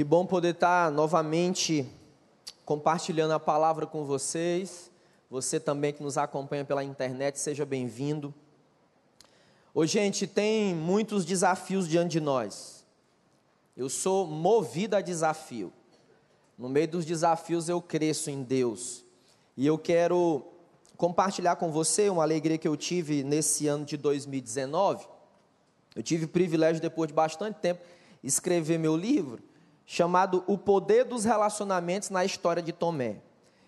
Que bom poder estar novamente compartilhando a palavra com vocês. Você também que nos acompanha pela internet, seja bem-vindo. Hoje, gente, tem muitos desafios diante de nós. Eu sou movido a desafio. No meio dos desafios eu cresço em Deus. E eu quero compartilhar com você uma alegria que eu tive nesse ano de 2019. Eu tive o privilégio, depois de bastante tempo, escrever meu livro chamado O Poder dos Relacionamentos na História de Tomé.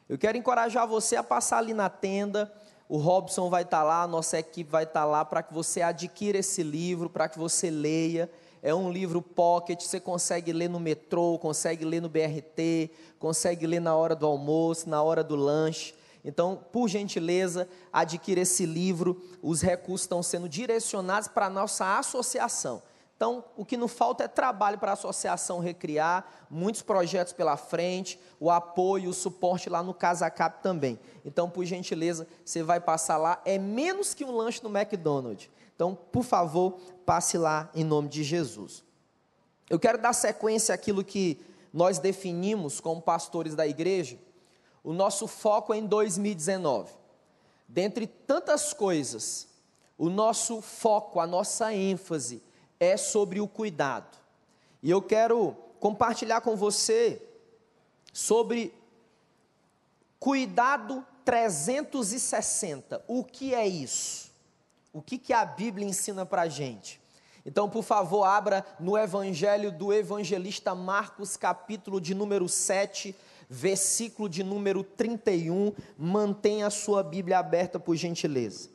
Eu quero encorajar você a passar ali na tenda. O Robson vai estar lá, a nossa equipe vai estar lá para que você adquira esse livro, para que você leia. É um livro pocket, você consegue ler no metrô, consegue ler no BRT, consegue ler na hora do almoço, na hora do lanche. Então, por gentileza, adquira esse livro. Os recursos estão sendo direcionados para a nossa associação. Então, o que não falta é trabalho para a associação recriar, muitos projetos pela frente, o apoio, o suporte lá no Casacap também. Então, por gentileza, você vai passar lá, é menos que um lanche no McDonald's. Então, por favor, passe lá em nome de Jesus. Eu quero dar sequência àquilo que nós definimos como pastores da igreja. O nosso foco é em 2019. Dentre tantas coisas, o nosso foco, a nossa ênfase é sobre o cuidado. E eu quero compartilhar com você sobre cuidado 360. O que é isso? O que, que a Bíblia ensina para a gente? Então, por favor, abra no Evangelho do Evangelista Marcos, capítulo de número 7, versículo de número 31. Mantenha a sua Bíblia aberta, por gentileza.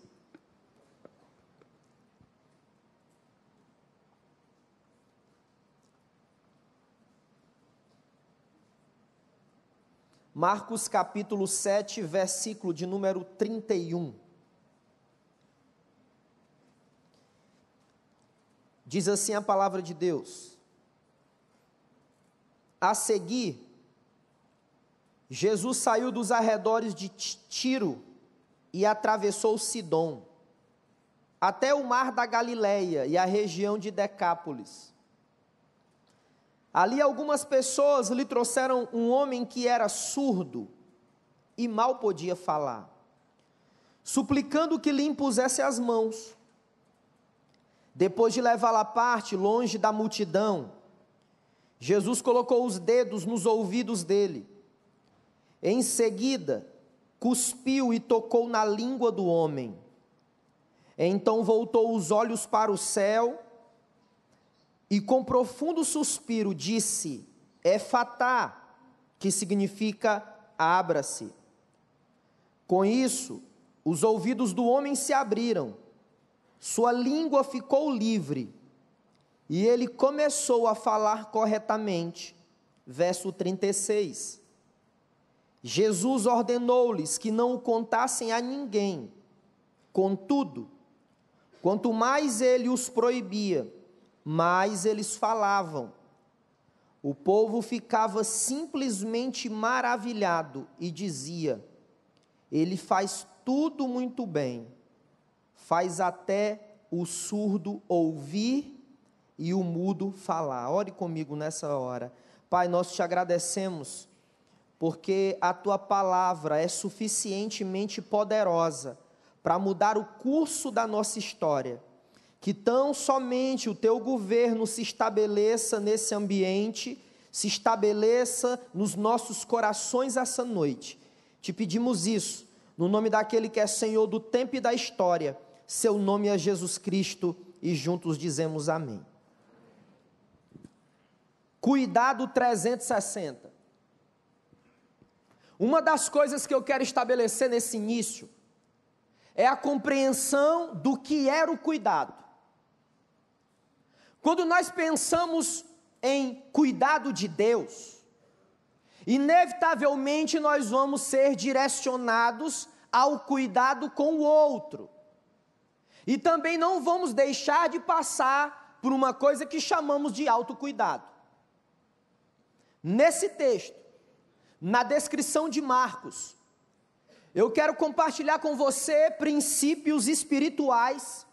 Marcos capítulo 7, versículo de número 31. Diz assim a palavra de Deus: A seguir, Jesus saiu dos arredores de Tiro e atravessou Sidom, até o mar da Galileia e a região de Decápolis. Ali algumas pessoas lhe trouxeram um homem que era surdo e mal podia falar, suplicando que lhe impusesse as mãos. Depois de levá-lo à parte, longe da multidão, Jesus colocou os dedos nos ouvidos dele. Em seguida, cuspiu e tocou na língua do homem. Então voltou os olhos para o céu e com profundo suspiro disse: Efatá, que significa abra-se. Com isso, os ouvidos do homem se abriram, sua língua ficou livre, e ele começou a falar corretamente. Verso 36. Jesus ordenou-lhes que não o contassem a ninguém. Contudo, quanto mais ele os proibia, mais eles falavam. O povo ficava simplesmente maravilhado e dizia: Ele faz tudo muito bem, faz até o surdo ouvir e o mudo falar. Ore comigo nessa hora. Pai, nós te agradecemos, porque a tua palavra é suficientemente poderosa para mudar o curso da nossa história que tão somente o teu governo se estabeleça nesse ambiente, se estabeleça nos nossos corações essa noite. Te pedimos isso, no nome daquele que é Senhor do tempo e da história. Seu nome é Jesus Cristo e juntos dizemos amém. Cuidado 360. Uma das coisas que eu quero estabelecer nesse início é a compreensão do que era o cuidado. Quando nós pensamos em cuidado de Deus, inevitavelmente nós vamos ser direcionados ao cuidado com o outro. E também não vamos deixar de passar por uma coisa que chamamos de autocuidado. Nesse texto, na descrição de Marcos, eu quero compartilhar com você princípios espirituais,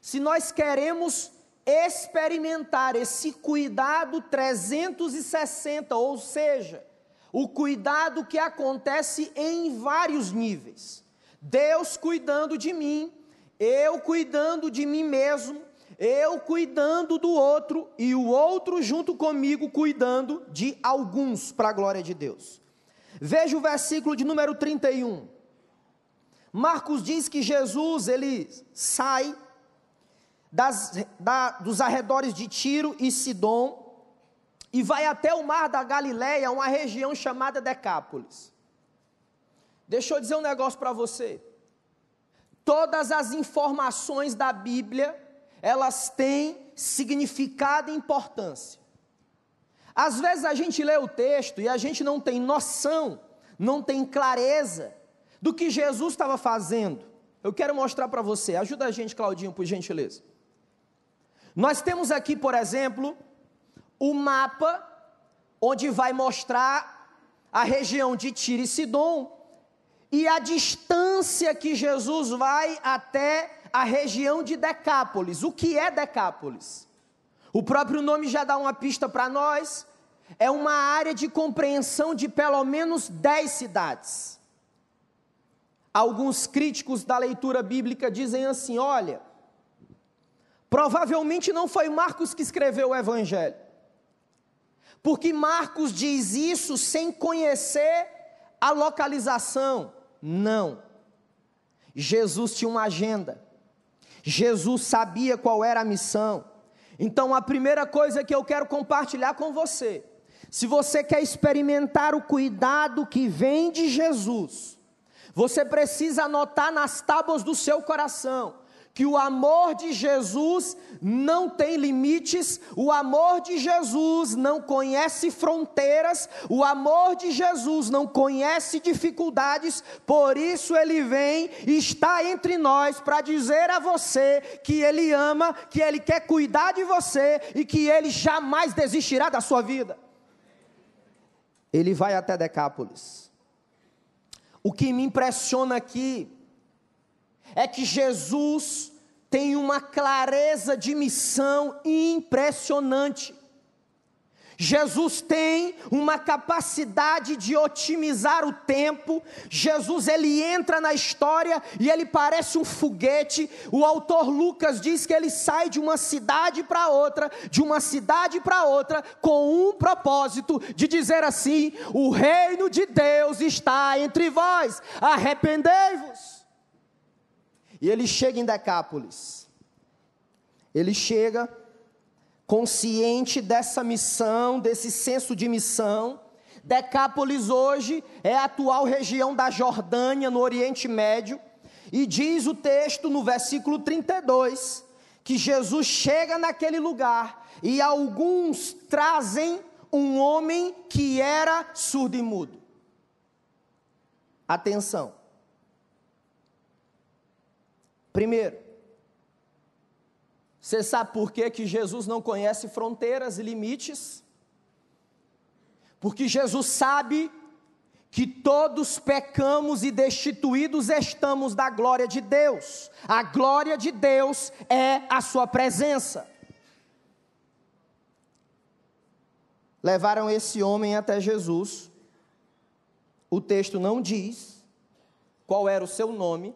se nós queremos experimentar esse cuidado 360, ou seja, o cuidado que acontece em vários níveis. Deus cuidando de mim, eu cuidando de mim mesmo, eu cuidando do outro e o outro junto comigo cuidando de alguns, para a glória de Deus. Veja o versículo de número 31. Marcos diz que Jesus ele sai das, da, dos arredores de Tiro e Sidom e vai até o mar da Galileia, uma região chamada Decápolis. Deixa eu dizer um negócio para você. Todas as informações da Bíblia elas têm significado e importância. Às vezes a gente lê o texto e a gente não tem noção, não tem clareza do que Jesus estava fazendo. Eu quero mostrar para você, ajuda a gente, Claudinho, por gentileza. Nós temos aqui, por exemplo, o mapa onde vai mostrar a região de Tiro e Sidom e a distância que Jesus vai até a região de Decápolis. O que é Decápolis? O próprio nome já dá uma pista para nós. É uma área de compreensão de pelo menos 10 cidades. Alguns críticos da leitura bíblica dizem assim: olha, provavelmente não foi Marcos que escreveu o Evangelho, porque Marcos diz isso sem conhecer a localização. Não. Jesus tinha uma agenda. Jesus sabia qual era a missão. Então, a primeira coisa que eu quero compartilhar com você, se você quer experimentar o cuidado que vem de Jesus, você precisa anotar nas tábuas do seu coração que o amor de Jesus não tem limites, o amor de Jesus não conhece fronteiras, o amor de Jesus não conhece dificuldades, por isso ele vem e está entre nós para dizer a você que ele ama, que ele quer cuidar de você e que ele jamais desistirá da sua vida. Ele vai até Decápolis. O que me impressiona aqui é que Jesus tem uma clareza de missão impressionante. Jesus tem uma capacidade de otimizar o tempo. Jesus ele entra na história e ele parece um foguete. O autor Lucas diz que ele sai de uma cidade para outra, de uma cidade para outra, com um propósito de dizer assim: o reino de Deus está entre vós. Arrependei-vos. E ele chega em Decápolis. Ele chega consciente dessa missão, desse senso de missão. Decápolis hoje é a atual região da Jordânia, no Oriente Médio. E diz o texto no versículo 32 que Jesus chega naquele lugar e alguns trazem um homem que era surdo e mudo. Atenção. Primeiro, você sabe por que, que Jesus não conhece fronteiras e limites? Porque Jesus sabe que todos pecamos e destituídos estamos da glória de Deus. A glória de Deus é a sua presença. Levaram esse homem até Jesus. O texto não diz qual era o seu nome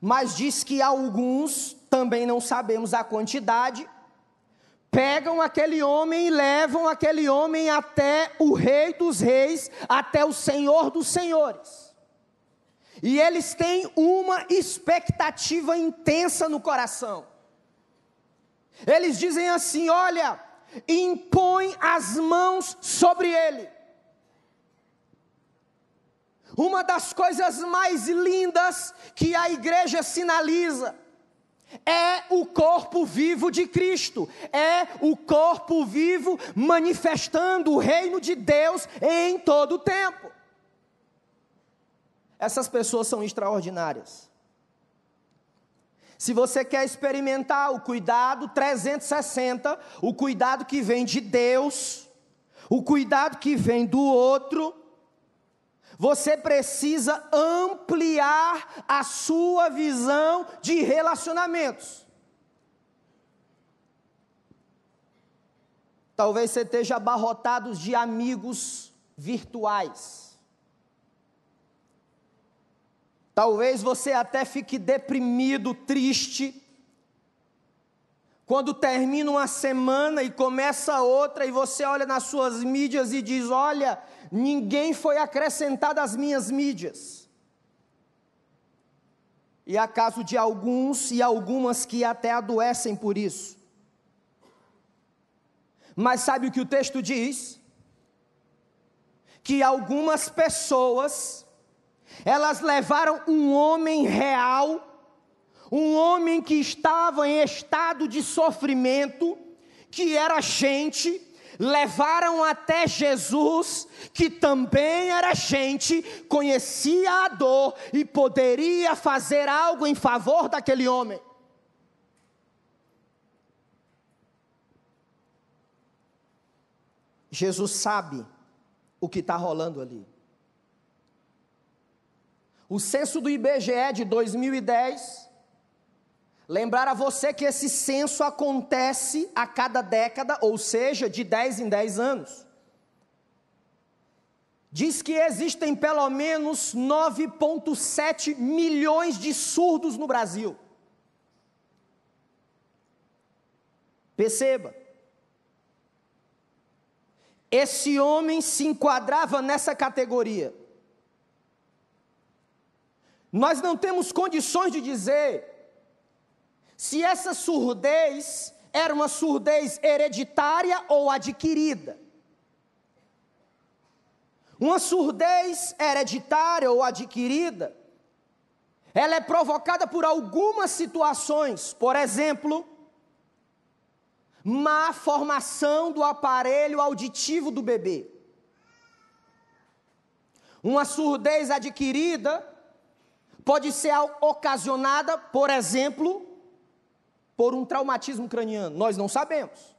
mas diz que alguns, também não sabemos a quantidade, pegam aquele homem e levam aquele homem até o Rei dos Reis, até o Senhor dos Senhores. E eles têm uma expectativa intensa no coração. Eles dizem assim: olha, impõe as mãos sobre ele. Uma das coisas mais lindas que a igreja sinaliza é o corpo vivo de Cristo, é o corpo vivo manifestando o reino de Deus em todo o tempo. Essas pessoas são extraordinárias. Se você quer experimentar o cuidado 360, o cuidado que vem de Deus, o cuidado que vem do outro, você precisa ampliar a sua visão de relacionamentos. Talvez você esteja abarrotado de amigos virtuais. Talvez você até fique deprimido, triste, quando termina uma semana e começa outra, e você olha nas suas mídias e diz: Olha, ninguém foi acrescentado às minhas mídias. E há caso de alguns e algumas que até adoecem por isso. Mas sabe o que o texto diz? Que algumas pessoas, elas levaram um homem real, um homem que estava em estado de sofrimento, que era gente, levaram até Jesus, que também era gente, conhecia a dor e poderia fazer algo em favor daquele homem. Jesus sabe o que está rolando ali. O censo do IBGE de 2010 Lembrar a você que esse censo acontece a cada década, ou seja, de 10 em 10 anos. Diz que existem pelo menos 9,7 milhões de surdos no Brasil. Perceba. Esse homem se enquadrava nessa categoria. Nós não temos condições de dizer se essa surdez era uma surdez hereditária ou adquirida. Uma surdez hereditária ou adquirida, ela é provocada por algumas situações, por exemplo, má formação do aparelho auditivo do bebê. Uma surdez adquirida pode ser ocasionada, por exemplo, por um traumatismo craniano? Nós não sabemos.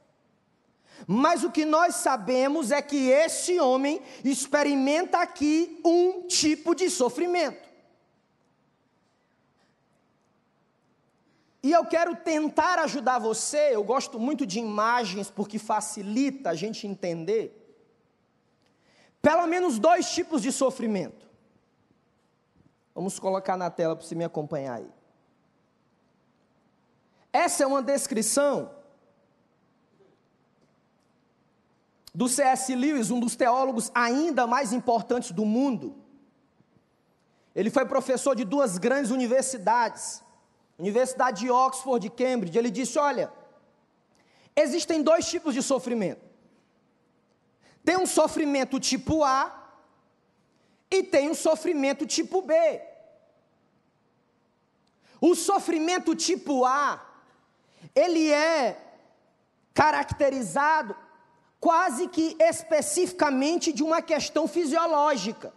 Mas o que nós sabemos é que esse homem experimenta aqui um tipo de sofrimento. E eu quero tentar ajudar você, eu gosto muito de imagens porque facilita a gente entender. Pelo menos dois tipos de sofrimento. Vamos colocar na tela para você me acompanhar aí. Essa é uma descrição do C.S. Lewis, um dos teólogos ainda mais importantes do mundo. Ele foi professor de duas grandes universidades, Universidade de Oxford e Cambridge. Ele disse: Olha, existem dois tipos de sofrimento. Tem um sofrimento tipo A e tem um sofrimento tipo B. O sofrimento tipo A ele é caracterizado quase que especificamente de uma questão fisiológica.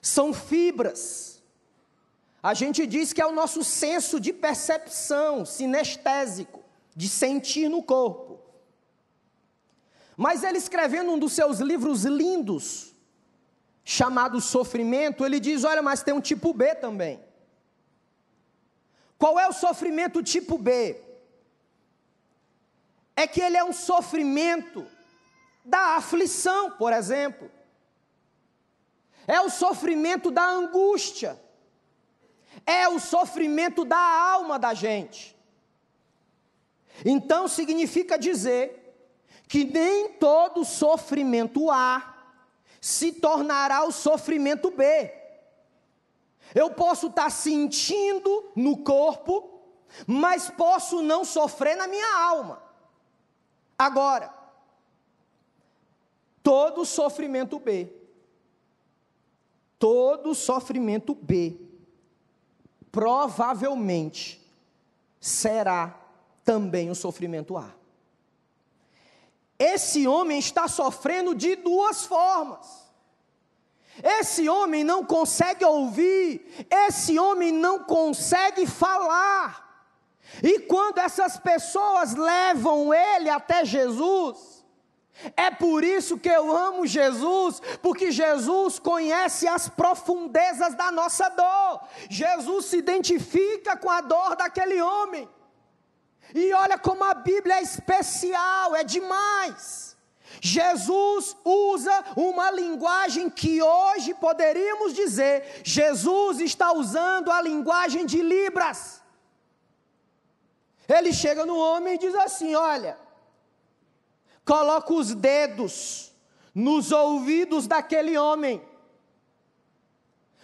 São fibras. A gente diz que é o nosso senso de percepção, sinestésico, de sentir no corpo. Mas ele escrevendo um dos seus livros lindos, chamado Sofrimento, ele diz: olha, mas tem um tipo B também. Qual é o sofrimento tipo B? É que ele é um sofrimento da aflição, por exemplo. É o sofrimento da angústia. É o sofrimento da alma da gente. Então significa dizer que nem todo sofrimento A se tornará o sofrimento B. Eu posso estar sentindo no corpo, mas posso não sofrer na minha alma. Agora, todo sofrimento B, todo sofrimento B, provavelmente será também o sofrimento A. Esse homem está sofrendo de duas formas. Esse homem não consegue ouvir, esse homem não consegue falar. E quando essas pessoas levam ele até Jesus, é por isso que eu amo Jesus, porque Jesus conhece as profundezas da nossa dor. Jesus se identifica com a dor daquele homem. E olha como a Bíblia é especial, é demais. Jesus usa uma linguagem que hoje poderíamos dizer, Jesus está usando a linguagem de Libras. Ele chega no homem e diz assim: Olha, coloca os dedos nos ouvidos daquele homem.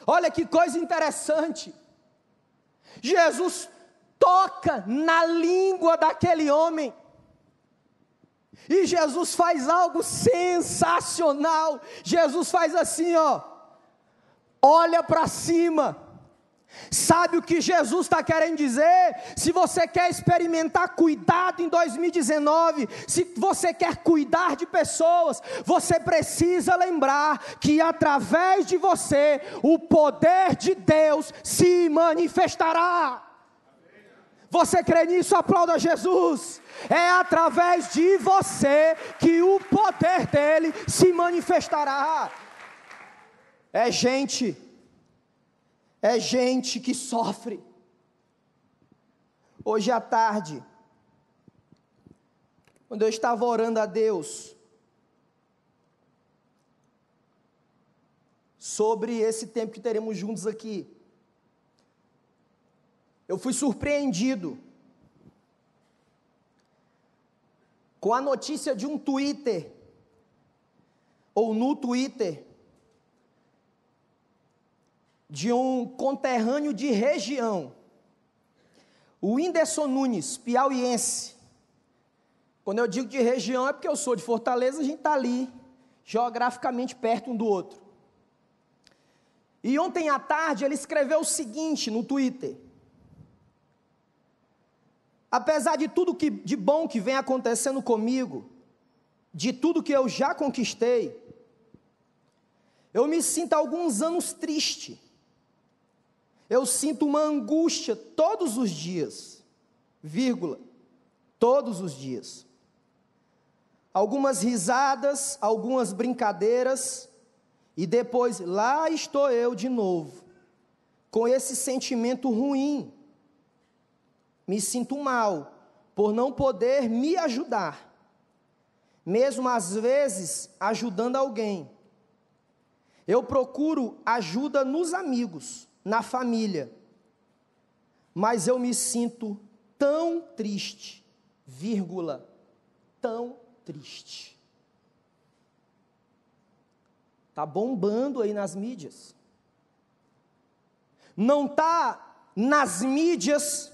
Olha que coisa interessante. Jesus toca na língua daquele homem. E Jesus faz algo sensacional. Jesus faz assim, ó. Olha para cima. Sabe o que Jesus está querendo dizer? Se você quer experimentar cuidado em 2019, se você quer cuidar de pessoas, você precisa lembrar que através de você o poder de Deus se manifestará. Você crê nisso? Aplauda Jesus. É através de você que o poder dele se manifestará. É gente, é gente que sofre. Hoje à tarde, quando eu estava orando a Deus sobre esse tempo que teremos juntos aqui, eu fui surpreendido com a notícia de um Twitter, ou no Twitter, de um conterrâneo de região, o Whindersson Nunes, piauiense. Quando eu digo de região é porque eu sou de Fortaleza, a gente está ali, geograficamente perto um do outro. E ontem à tarde ele escreveu o seguinte no Twitter: apesar de tudo que, de bom que vem acontecendo comigo, de tudo que eu já conquistei, eu me sinto há alguns anos triste. Eu sinto uma angústia todos os dias, vírgula, todos os dias. Algumas risadas, algumas brincadeiras, e depois lá estou eu de novo, com esse sentimento ruim me sinto mal por não poder me ajudar, mesmo às vezes ajudando alguém. Eu procuro ajuda nos amigos, na família, mas eu me sinto tão triste, vírgula, tão triste. Tá bombando aí nas mídias. Não tá nas mídias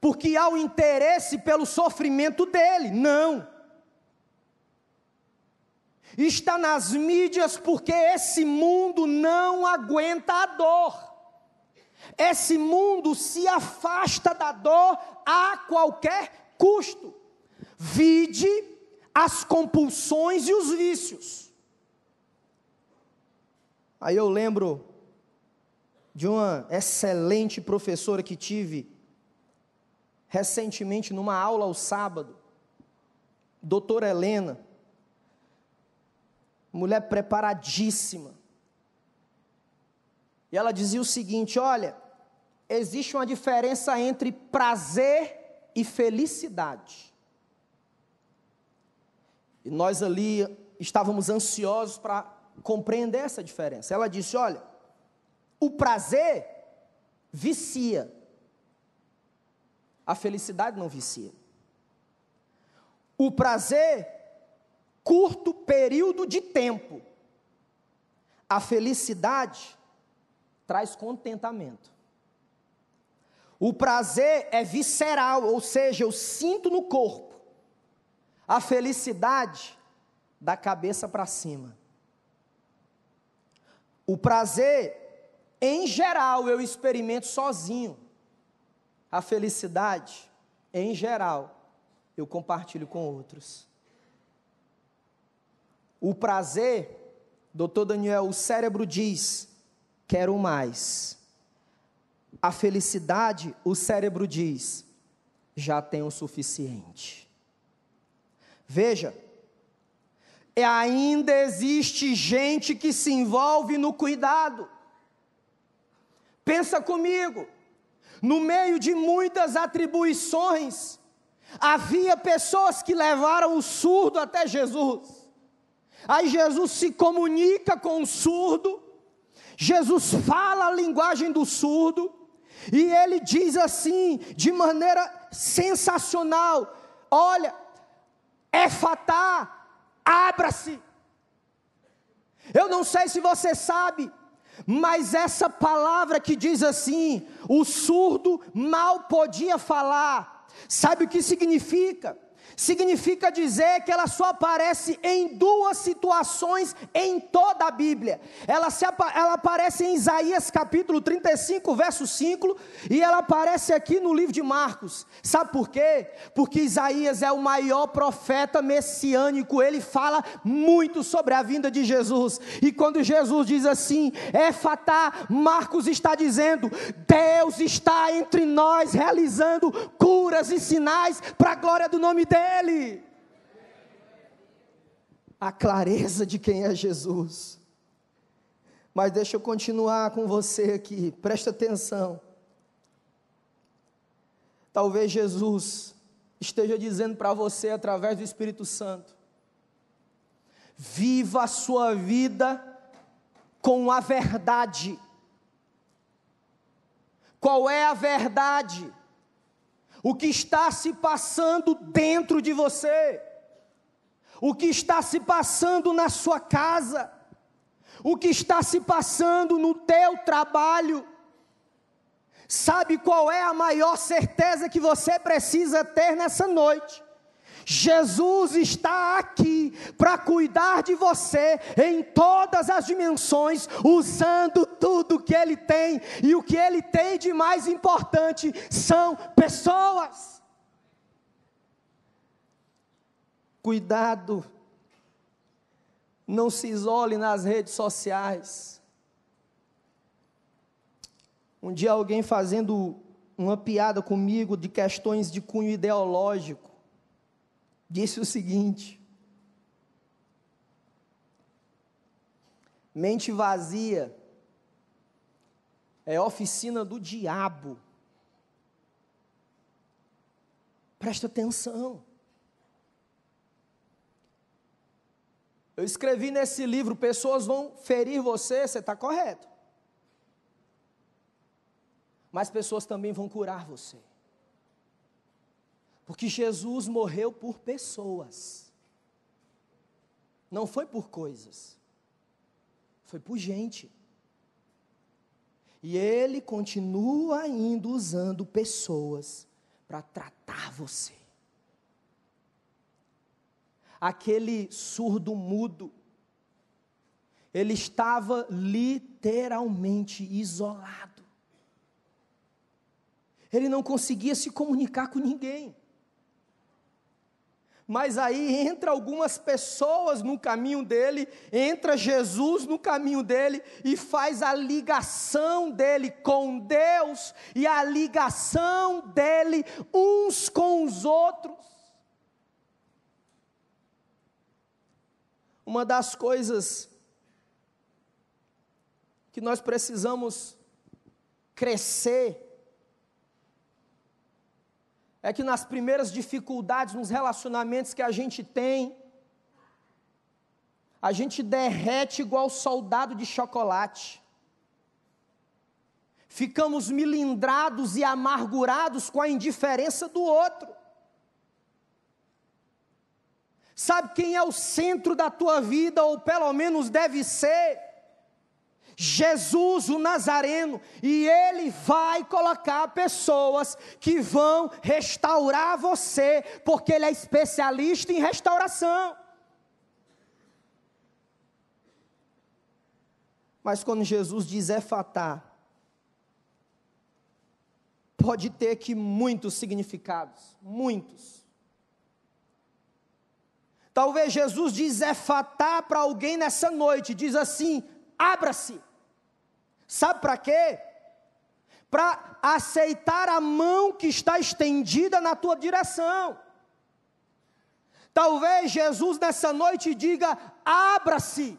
porque há o interesse pelo sofrimento dele. Não. Está nas mídias porque esse mundo não aguenta a dor. Esse mundo se afasta da dor a qualquer custo. Vide as compulsões e os vícios. Aí eu lembro de uma excelente professora que tive recentemente numa aula ao sábado, doutora Helena, mulher preparadíssima, e ela dizia o seguinte: olha, existe uma diferença entre prazer e felicidade. E nós ali estávamos ansiosos para compreender essa diferença. Ela disse: olha, o prazer vicia, a felicidade não vicia. O prazer, curto período de tempo. A felicidade traz contentamento. O prazer é visceral, ou seja, eu sinto no corpo. A felicidade da cabeça para cima. O prazer, em geral, eu experimento sozinho. A felicidade, em geral, eu compartilho com outros. O prazer, doutor Daniel, o cérebro diz: quero mais. A felicidade, o cérebro diz: já tenho o suficiente. Veja, ainda existe gente que se envolve no cuidado. Pensa comigo no meio de muitas atribuições Havia pessoas que levaram o surdo até Jesus. Aí Jesus se comunica com o surdo, Jesus fala a linguagem do surdo, e ele diz assim, de maneira sensacional: Olha, é fatá, abra-se. Eu não sei se você sabe, mas essa palavra que diz assim, o surdo mal podia falar, sabe o que significa? Significa dizer que ela só aparece em duas situações em toda a Bíblia. Ela, se, ela aparece em Isaías capítulo 35, verso 5, e ela aparece aqui no livro de Marcos. Sabe por quê? Porque Isaías é o maior profeta messiânico, ele fala muito sobre a vinda de Jesus. E quando Jesus diz assim, é fatá, Marcos está dizendo: Deus está entre nós realizando curas e sinais para a glória do nome dele dele. A clareza de quem é Jesus. Mas deixa eu continuar com você aqui, presta atenção. Talvez Jesus esteja dizendo para você através do Espírito Santo: viva a sua vida com a verdade. Qual é a verdade? O que está se passando dentro de você, o que está se passando na sua casa, o que está se passando no teu trabalho. Sabe qual é a maior certeza que você precisa ter nessa noite? Jesus está aqui para cuidar de você em todas as dimensões, usando tudo que Ele tem, e o que Ele tem de mais importante são pessoas. Cuidado, não se isole nas redes sociais. Um dia alguém fazendo uma piada comigo de questões de cunho ideológico, disse o seguinte: mente vazia é oficina do diabo. Presta atenção. Eu escrevi nesse livro: pessoas vão ferir você, você está correto. Mas pessoas também vão curar você. Porque Jesus morreu por pessoas. Não foi por coisas. Foi por gente. E ele continua ainda usando pessoas para tratar você. Aquele surdo mudo, ele estava literalmente isolado. Ele não conseguia se comunicar com ninguém mas aí entra algumas pessoas no caminho dele, entra Jesus no caminho dele e faz a ligação dele com Deus e a ligação dele uns com os outros. Uma das coisas que nós precisamos crescer é que nas primeiras dificuldades, nos relacionamentos que a gente tem, a gente derrete igual soldado de chocolate. Ficamos milindrados e amargurados com a indiferença do outro. Sabe quem é o centro da tua vida, ou pelo menos deve ser? Jesus o Nazareno, e ele vai colocar pessoas que vão restaurar você, porque ele é especialista em restauração. Mas quando Jesus diz efatá, pode ter aqui muitos significados, muitos. Talvez Jesus diz efatá para alguém nessa noite, diz assim: abra-se. Sabe para quê? Para aceitar a mão que está estendida na tua direção. Talvez Jesus nessa noite diga: abra-se,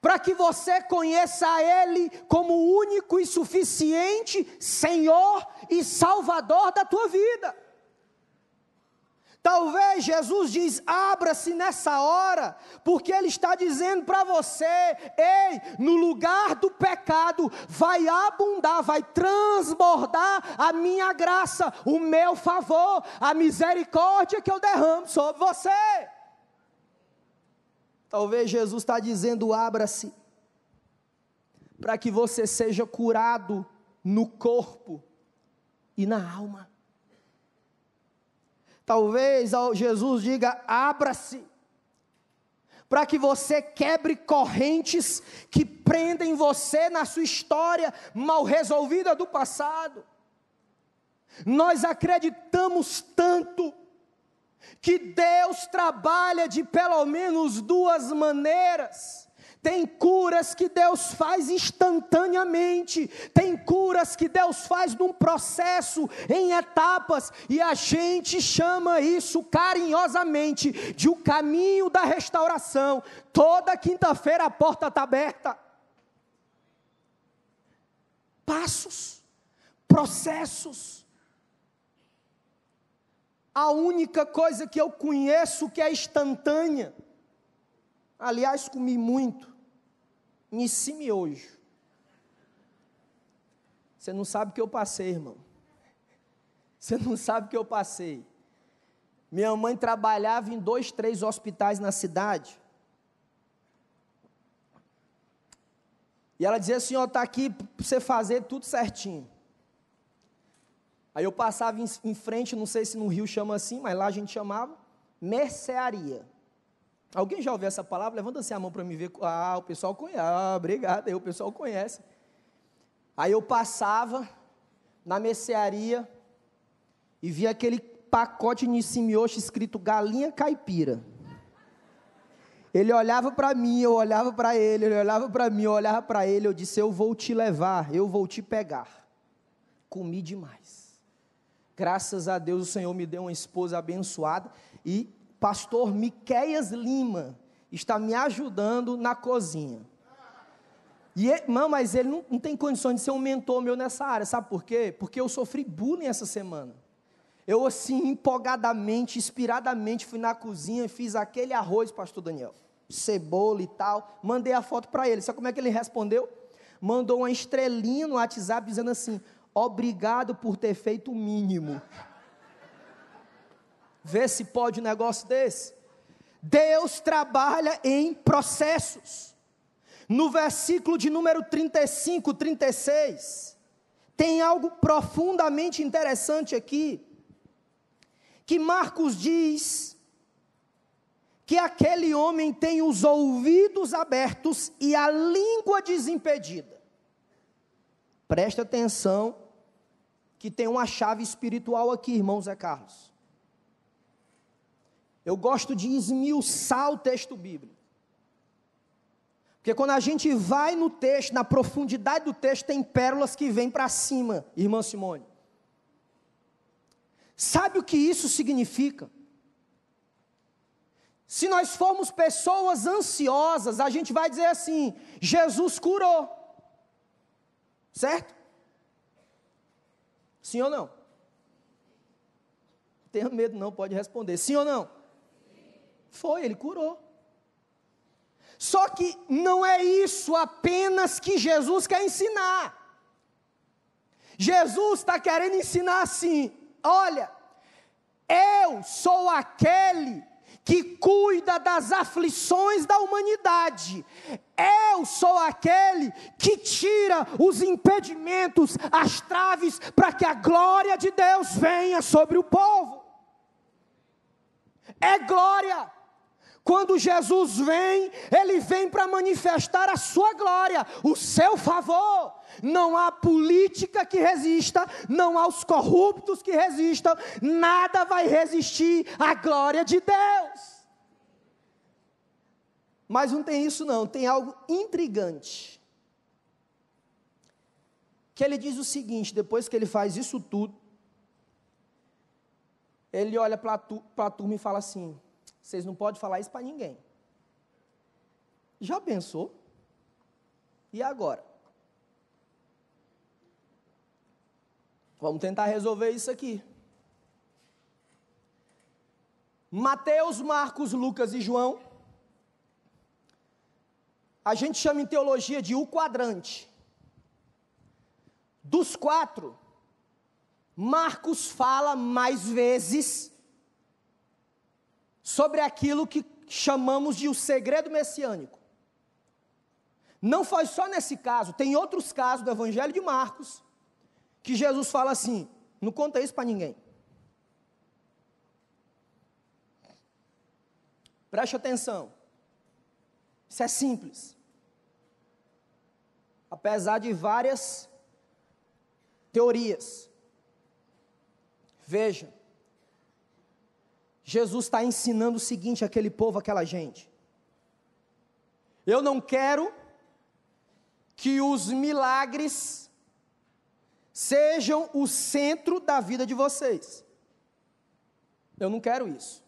para que você conheça a Ele como único e suficiente Senhor e Salvador da tua vida. Talvez Jesus diz: abra-se nessa hora, porque Ele está dizendo para você: ei, no lugar do pecado vai abundar, vai transbordar a minha graça, o meu favor, a misericórdia que eu derramo sobre você. Talvez Jesus está dizendo: abra-se, para que você seja curado no corpo e na alma. Talvez Jesus diga: abra-se, para que você quebre correntes que prendem você na sua história mal resolvida do passado. Nós acreditamos tanto que Deus trabalha de pelo menos duas maneiras. Tem curas que Deus faz instantaneamente, tem curas que Deus faz num processo, em etapas, e a gente chama isso carinhosamente de o caminho da restauração. Toda quinta-feira a porta está aberta. Passos, processos. A única coisa que eu conheço que é instantânea, aliás, comi muito, Ensine hoje. Você não sabe o que eu passei, irmão. Você não sabe o que eu passei. Minha mãe trabalhava em dois, três hospitais na cidade. E ela dizia assim: ó, está aqui para você fazer tudo certinho. Aí eu passava em, frente, não sei se no Rio chama assim, mas lá a gente chamava mercearia. Alguém já ouviu essa palavra? Levanta assim a mão para me ver. Ah, o pessoal conhece. Ah, obrigado. Aí o pessoal conhece. Aí eu passava na mercearia e via aquele pacote Nissimioshi escrito galinha caipira. Ele olhava para mim, eu olhava para ele, ele olhava para mim, eu olhava para ele, eu disse: Eu vou te levar, eu vou te pegar. Comi demais. Graças a Deus o Senhor me deu uma esposa abençoada e pastor Miqueias Lima está me ajudando na cozinha. E ele, mas ele não, não, tem condições de ser um mentor meu nessa área, sabe por quê? Porque eu sofri bullying essa semana. Eu, assim, empolgadamente, inspiradamente, fui na cozinha e fiz aquele arroz, pastor Daniel, cebola e tal. Mandei a foto para ele. Sabe como é que ele respondeu? Mandou uma estrelinha no WhatsApp dizendo assim: Obrigado por ter feito o mínimo. Vê se pode um negócio desse. Deus trabalha em processos. No versículo de número 35, 36, tem algo profundamente interessante aqui. Que Marcos diz que aquele homem tem os ouvidos abertos e a língua desimpedida. Preste atenção, que tem uma chave espiritual aqui, irmão Zé Carlos. Eu gosto de esmiuçar o texto bíblico. Porque quando a gente vai no texto, na profundidade do texto, tem pérolas que vêm para cima, irmã Simone. Sabe o que isso significa? Se nós formos pessoas ansiosas, a gente vai dizer assim: Jesus curou. Certo? Sim ou não? Tenha medo, não, pode responder. Sim ou não? Foi, ele curou. Só que não é isso apenas que Jesus quer ensinar. Jesus está querendo ensinar assim: olha, eu sou aquele que cuida das aflições da humanidade. Eu sou aquele que tira os impedimentos, as traves, para que a glória de Deus venha sobre o povo. É glória. Quando Jesus vem, ele vem para manifestar a sua glória, o seu favor. Não há política que resista, não há os corruptos que resistam, nada vai resistir à glória de Deus. Mas não tem isso, não, tem algo intrigante. Que ele diz o seguinte: depois que ele faz isso tudo, ele olha para a turma e fala assim: vocês não podem falar isso para ninguém. Já pensou? E agora? Vamos tentar resolver isso aqui. Mateus, Marcos, Lucas e João, a gente chama em teologia de o quadrante. Dos quatro, Marcos fala mais vezes sobre aquilo que chamamos de o segredo messiânico. Não foi só nesse caso, tem outros casos do Evangelho de Marcos que Jesus fala assim: não conta isso para ninguém. Preste atenção. Isso é simples. Apesar de várias teorias. Veja. Jesus está ensinando o seguinte àquele povo, àquela gente. Eu não quero que os milagres sejam o centro da vida de vocês. Eu não quero isso.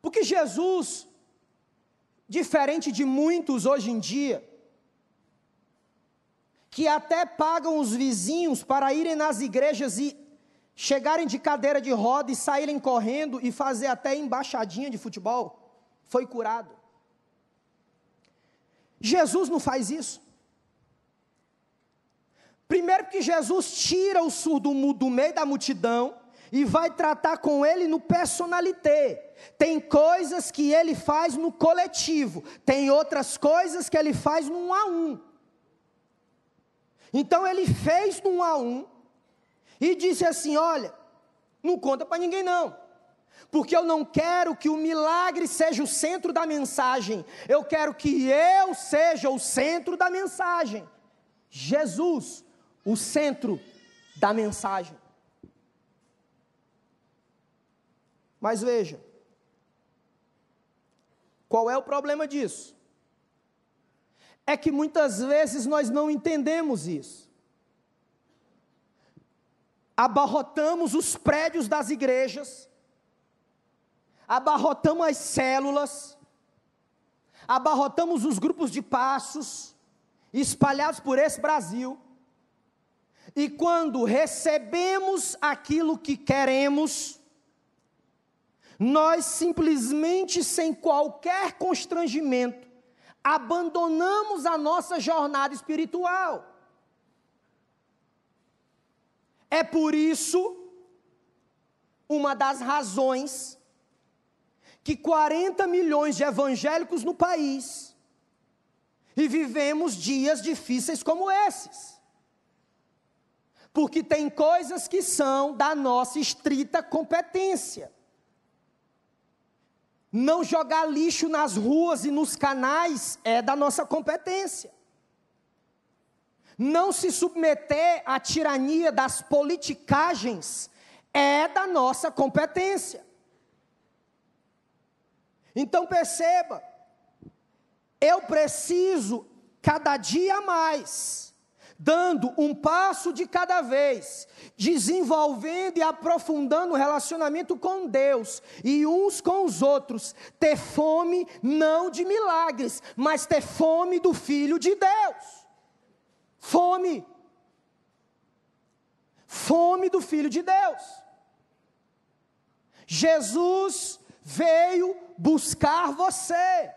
Porque Jesus, diferente de muitos hoje em dia, que até pagam os vizinhos para irem nas igrejas e chegarem de cadeira de roda e saírem correndo e fazer até embaixadinha de futebol, foi curado. Jesus não faz isso. Primeiro, porque Jesus tira o surdo do meio da multidão e vai tratar com ele no personalité. Tem coisas que ele faz no coletivo, tem outras coisas que ele faz no um a um. Então ele fez no um a um e disse assim: Olha, não conta para ninguém não, porque eu não quero que o milagre seja o centro da mensagem, eu quero que eu seja o centro da mensagem. Jesus, o centro da mensagem. Mas veja, qual é o problema disso? É que muitas vezes nós não entendemos isso. Abarrotamos os prédios das igrejas, abarrotamos as células, abarrotamos os grupos de passos espalhados por esse Brasil. E quando recebemos aquilo que queremos, nós simplesmente, sem qualquer constrangimento, abandonamos a nossa jornada espiritual. É por isso uma das razões que 40 milhões de evangélicos no país e vivemos dias difíceis como esses. Porque tem coisas que são da nossa estrita competência não jogar lixo nas ruas e nos canais é da nossa competência. Não se submeter à tirania das politicagens é da nossa competência. Então perceba, eu preciso cada dia mais dando um passo de cada vez, desenvolvendo e aprofundando o relacionamento com Deus e uns com os outros, ter fome não de milagres, mas ter fome do Filho de Deus. Fome. Fome do Filho de Deus. Jesus veio buscar você.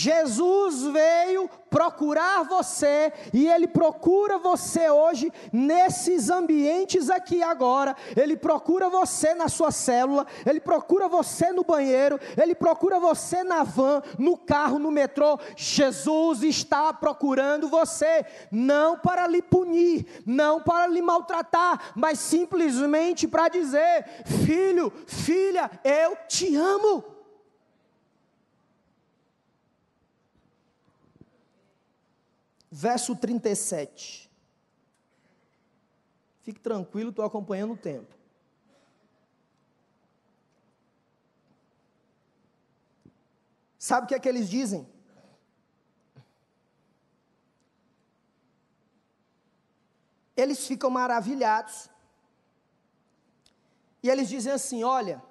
Jesus veio procurar você e ele procura você hoje nesses ambientes aqui agora. Ele procura você na sua célula, ele procura você no banheiro, ele procura você na van, no carro, no metrô. Jesus está procurando você, não para lhe punir, não para lhe maltratar, mas simplesmente para dizer: filho, filha, eu te amo. Verso 37. Fique tranquilo, estou acompanhando o tempo. Sabe o que é que eles dizem? Eles ficam maravilhados. E eles dizem assim: olha,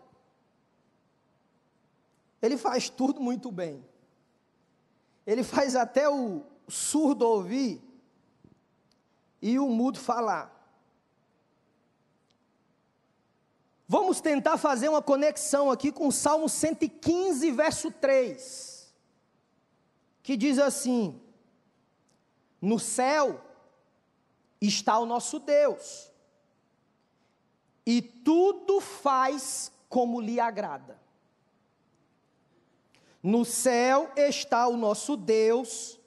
ele faz tudo muito bem. Ele faz até o, surdo ouvir e o mudo falar. Vamos tentar fazer uma conexão aqui com o Salmo 115, verso 3, que diz assim: No céu está o nosso Deus, e tudo faz como lhe agrada. No céu está o nosso Deus,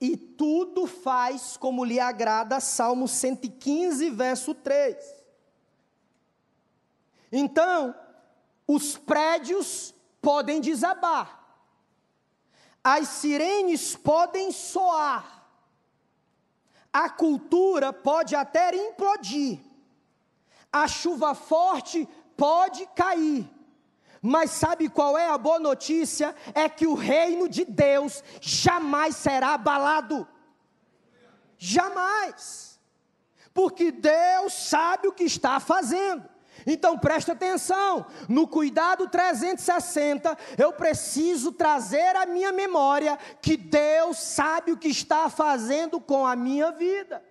e tudo faz como lhe agrada. Salmo 115, verso 3. Então, os prédios podem desabar, as sirenes podem soar, a cultura pode até implodir, a chuva forte pode cair. Mas sabe qual é a boa notícia? É que o reino de Deus jamais será abalado. Jamais. Porque Deus sabe o que está fazendo. Então preste atenção, no cuidado 360, eu preciso trazer à minha memória que Deus sabe o que está fazendo com a minha vida.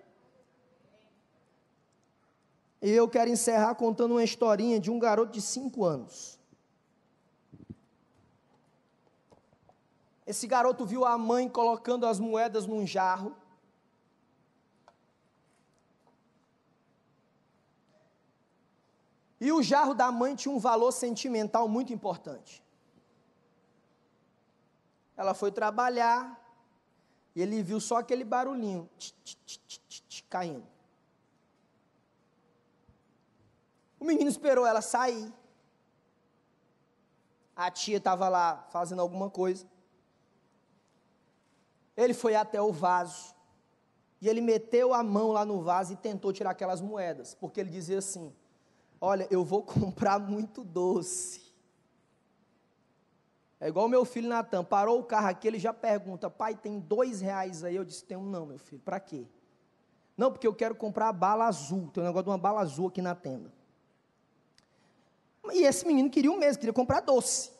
E eu quero encerrar contando uma historinha de um garoto de 5 anos. Esse garoto viu a mãe colocando as moedas num jarro E o jarro da mãe tinha um valor sentimental muito importante. Ela foi trabalhar e ele viu só aquele barulhinho tch, tch, tch, caindo. O menino esperou ela sair. A tia estava lá fazendo alguma coisa. Ele foi até o vaso. E ele meteu a mão lá no vaso e tentou tirar aquelas moedas. Porque ele dizia assim: Olha, eu vou comprar muito doce. É igual meu filho Natan, parou o carro aqui, ele já pergunta, pai, tem dois reais aí? Eu disse, tem um não, meu filho, para quê? Não, porque eu quero comprar a bala azul, tem um negócio de uma bala azul aqui na tenda. E esse menino queria o mesmo, queria comprar doce.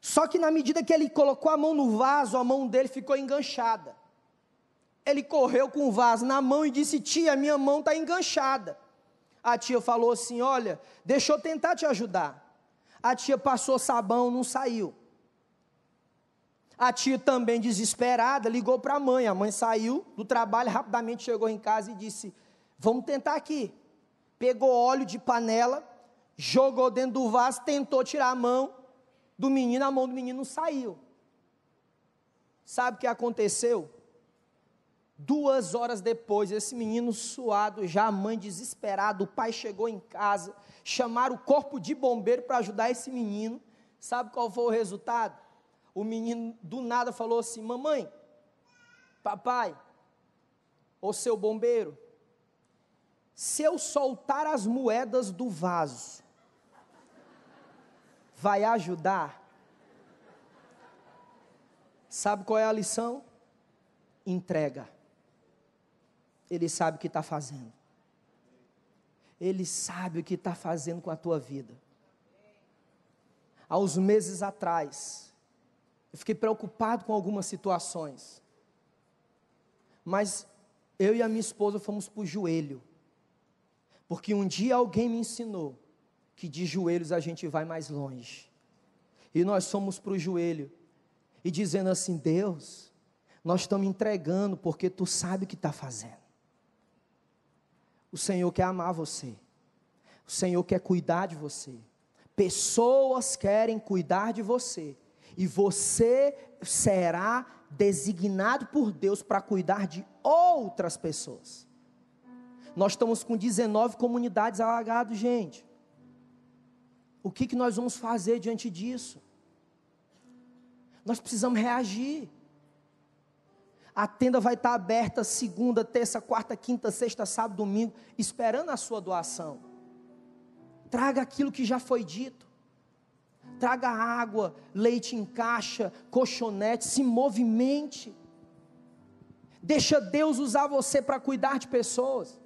Só que na medida que ele colocou a mão no vaso, a mão dele ficou enganchada. Ele correu com o vaso na mão e disse, tia, minha mão está enganchada. A tia falou assim: Olha, deixa eu tentar te ajudar. A tia passou sabão, não saiu. A tia também desesperada ligou para a mãe. A mãe saiu do trabalho, rapidamente chegou em casa e disse: Vamos tentar aqui. Pegou óleo de panela, jogou dentro do vaso, tentou tirar a mão do menino, a mão do menino saiu. Sabe o que aconteceu? Duas horas depois, esse menino suado, já a mãe desesperada, o pai chegou em casa, chamaram o corpo de bombeiro para ajudar esse menino. Sabe qual foi o resultado? O menino do nada falou assim: Mamãe, papai, ou seu bombeiro, se eu soltar as moedas do vaso, vai ajudar? Sabe qual é a lição? Entrega. Ele sabe o que está fazendo. Ele sabe o que está fazendo com a tua vida. Há uns meses atrás, eu fiquei preocupado com algumas situações. Mas eu e a minha esposa fomos para o joelho. Porque um dia alguém me ensinou que de joelhos a gente vai mais longe. E nós fomos para o joelho e dizendo assim: Deus, nós estamos entregando porque tu sabe o que está fazendo. O Senhor quer amar você. O Senhor quer cuidar de você. Pessoas querem cuidar de você. E você será designado por Deus para cuidar de outras pessoas. Nós estamos com 19 comunidades alagadas, gente. O que, que nós vamos fazer diante disso? Nós precisamos reagir. A tenda vai estar aberta segunda, terça, quarta, quinta, sexta, sábado, domingo, esperando a sua doação. Traga aquilo que já foi dito. Traga água, leite em caixa, colchonete, se movimente. Deixa Deus usar você para cuidar de pessoas.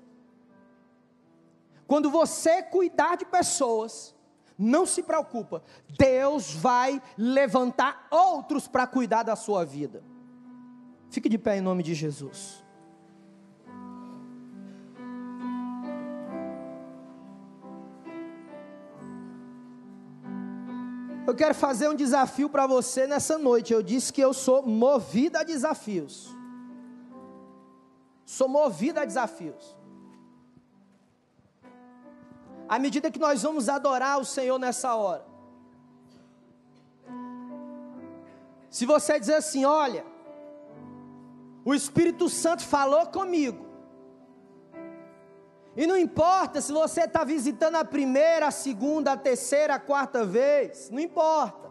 Quando você cuidar de pessoas, não se preocupa, Deus vai levantar outros para cuidar da sua vida. Fique de pé em nome de Jesus. Eu quero fazer um desafio para você nessa noite. Eu disse que eu sou movida a desafios. Sou movida a desafios. À medida que nós vamos adorar o Senhor nessa hora. Se você dizer assim, olha, o Espírito Santo falou comigo. E não importa se você está visitando a primeira, a segunda, a terceira, a quarta vez, não importa.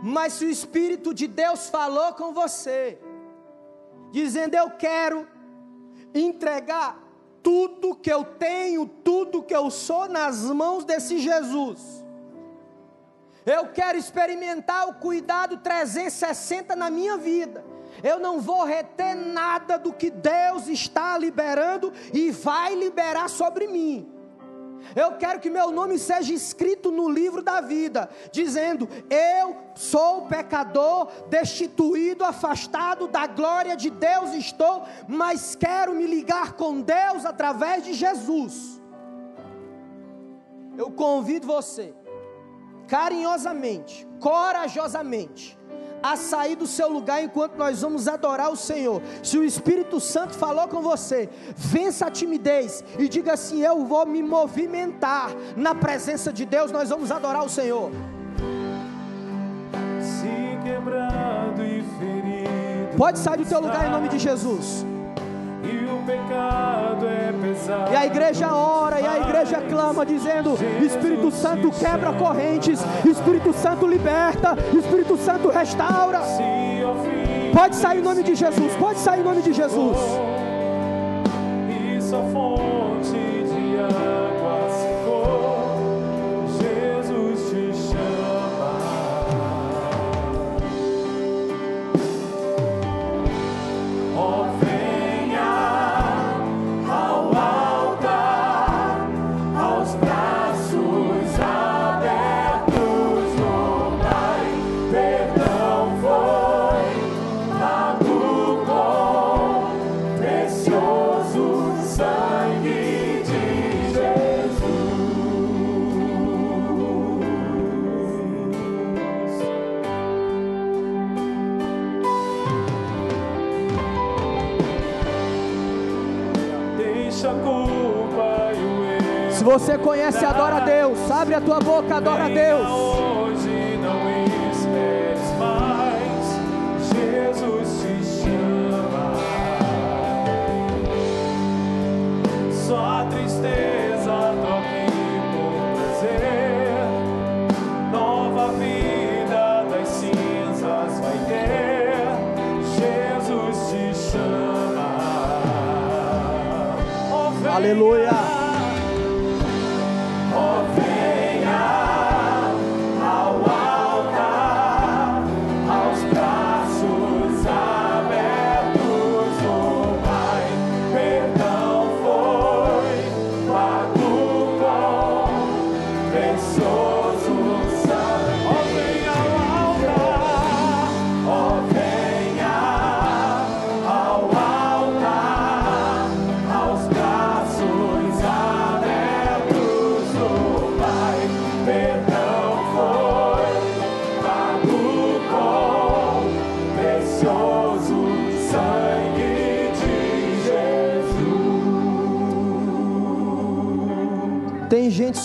Mas se o Espírito de Deus falou com você, dizendo: Eu quero entregar tudo que eu tenho, tudo que eu sou nas mãos desse Jesus. Eu quero experimentar o cuidado 360 na minha vida eu não vou reter nada do que Deus está liberando e vai liberar sobre mim. Eu quero que meu nome seja escrito no livro da vida, dizendo: Eu sou pecador, destituído, afastado da glória de Deus estou, mas quero me ligar com Deus através de Jesus. Eu convido você, carinhosamente, corajosamente, a sair do seu lugar enquanto nós vamos adorar o Senhor. Se o Espírito Santo falou com você, vença a timidez e diga assim: Eu vou me movimentar na presença de Deus. Nós vamos adorar o Senhor. Se quebrado e ferido. Pode sair do teu lugar em nome de Jesus. E é. E a igreja ora, e a igreja clama, dizendo: Espírito Santo quebra correntes, Espírito Santo liberta, Espírito Santo restaura. Pode sair em nome de Jesus, pode sair em nome de Jesus. Você conhece, adora a Deus. Abre a tua boca, adora a Deus. Hoje não esperes mais, Jesus te chama. Só a tristeza toque por prazer. Nova vida das cinzas vai ter. Jesus te chama. Oh, Aleluia.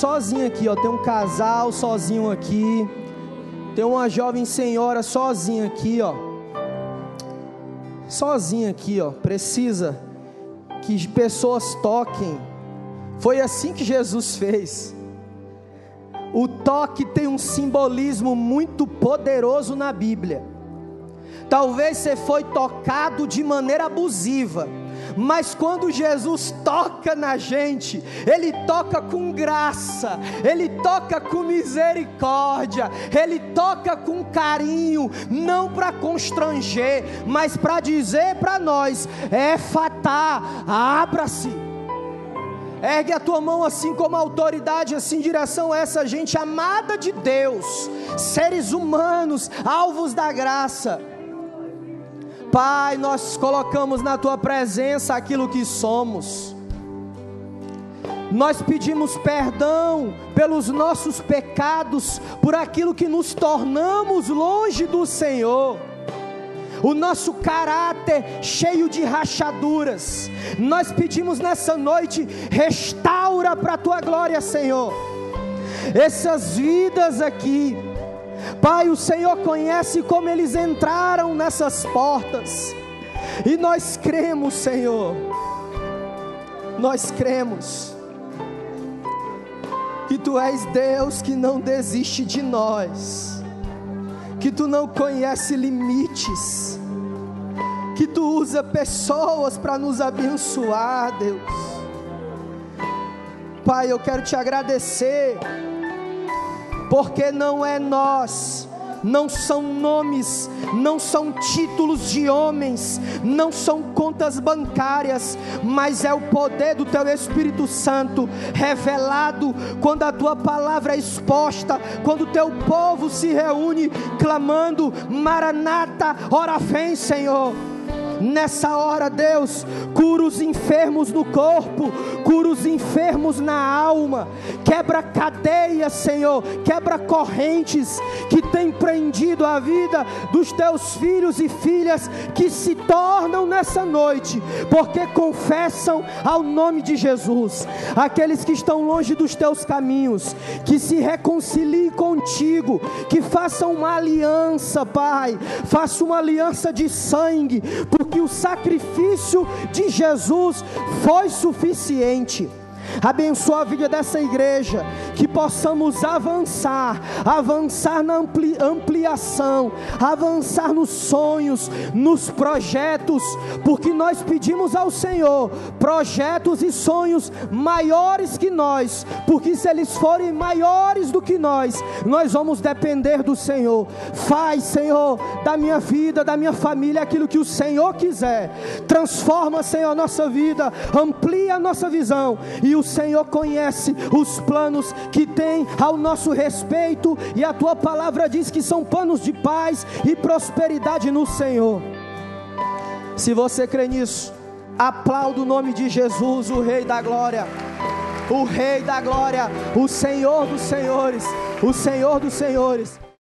Sozinha aqui, ó. Tem um casal sozinho aqui. Tem uma jovem senhora sozinha aqui, ó. Sozinha aqui, ó. Precisa que pessoas toquem. Foi assim que Jesus fez. O toque tem um simbolismo muito poderoso na Bíblia. Talvez você foi tocado de maneira abusiva mas quando Jesus toca na gente, Ele toca com graça, Ele toca com misericórdia, Ele toca com carinho, não para constranger, mas para dizer para nós: é fatar, abra-se. Ergue a tua mão assim como autoridade, assim em direção a essa gente amada de Deus, seres humanos, alvos da graça. Pai, nós colocamos na tua presença aquilo que somos. Nós pedimos perdão pelos nossos pecados, por aquilo que nos tornamos longe do Senhor. O nosso caráter cheio de rachaduras. Nós pedimos nessa noite, restaura para a tua glória, Senhor. Essas vidas aqui, Pai, o Senhor conhece como eles entraram nessas portas, e nós cremos, Senhor, nós cremos que Tu és Deus que não desiste de nós, que Tu não conhece limites, que Tu usa pessoas para nos abençoar, Deus. Pai, eu quero te agradecer, porque não é nós não são nomes, não são títulos de homens, não são contas bancárias, mas é o poder do Teu Espírito Santo revelado quando a Tua palavra é exposta, quando o Teu povo se reúne clamando: Maranata, ora vem, Senhor. Nessa hora, Deus, cura os enfermos no corpo, cura os enfermos na alma, quebra cadeias, Senhor, quebra correntes que tem prendido a vida dos teus filhos e filhas que se tornam nessa noite, porque confessam ao nome de Jesus. Aqueles que estão longe dos teus caminhos, que se reconciliem contigo, que façam uma aliança, Pai, faça uma aliança de sangue, porque o sacrifício de Jesus foi suficiente. Abençoa a vida dessa igreja, que possamos avançar, avançar na ampli, ampliação, avançar nos sonhos, nos projetos, porque nós pedimos ao Senhor projetos e sonhos maiores que nós, porque se eles forem maiores do que nós, nós vamos depender do Senhor. Faz, Senhor, da minha vida, da minha família, aquilo que o Senhor quiser. Transforma, Senhor, a nossa vida, amplia a nossa visão e o o Senhor conhece os planos que tem ao nosso respeito, e a tua palavra diz que são planos de paz e prosperidade no Senhor. Se você crê nisso, aplauda o nome de Jesus, o Rei da Glória, o Rei da Glória, o Senhor dos Senhores, o Senhor dos Senhores.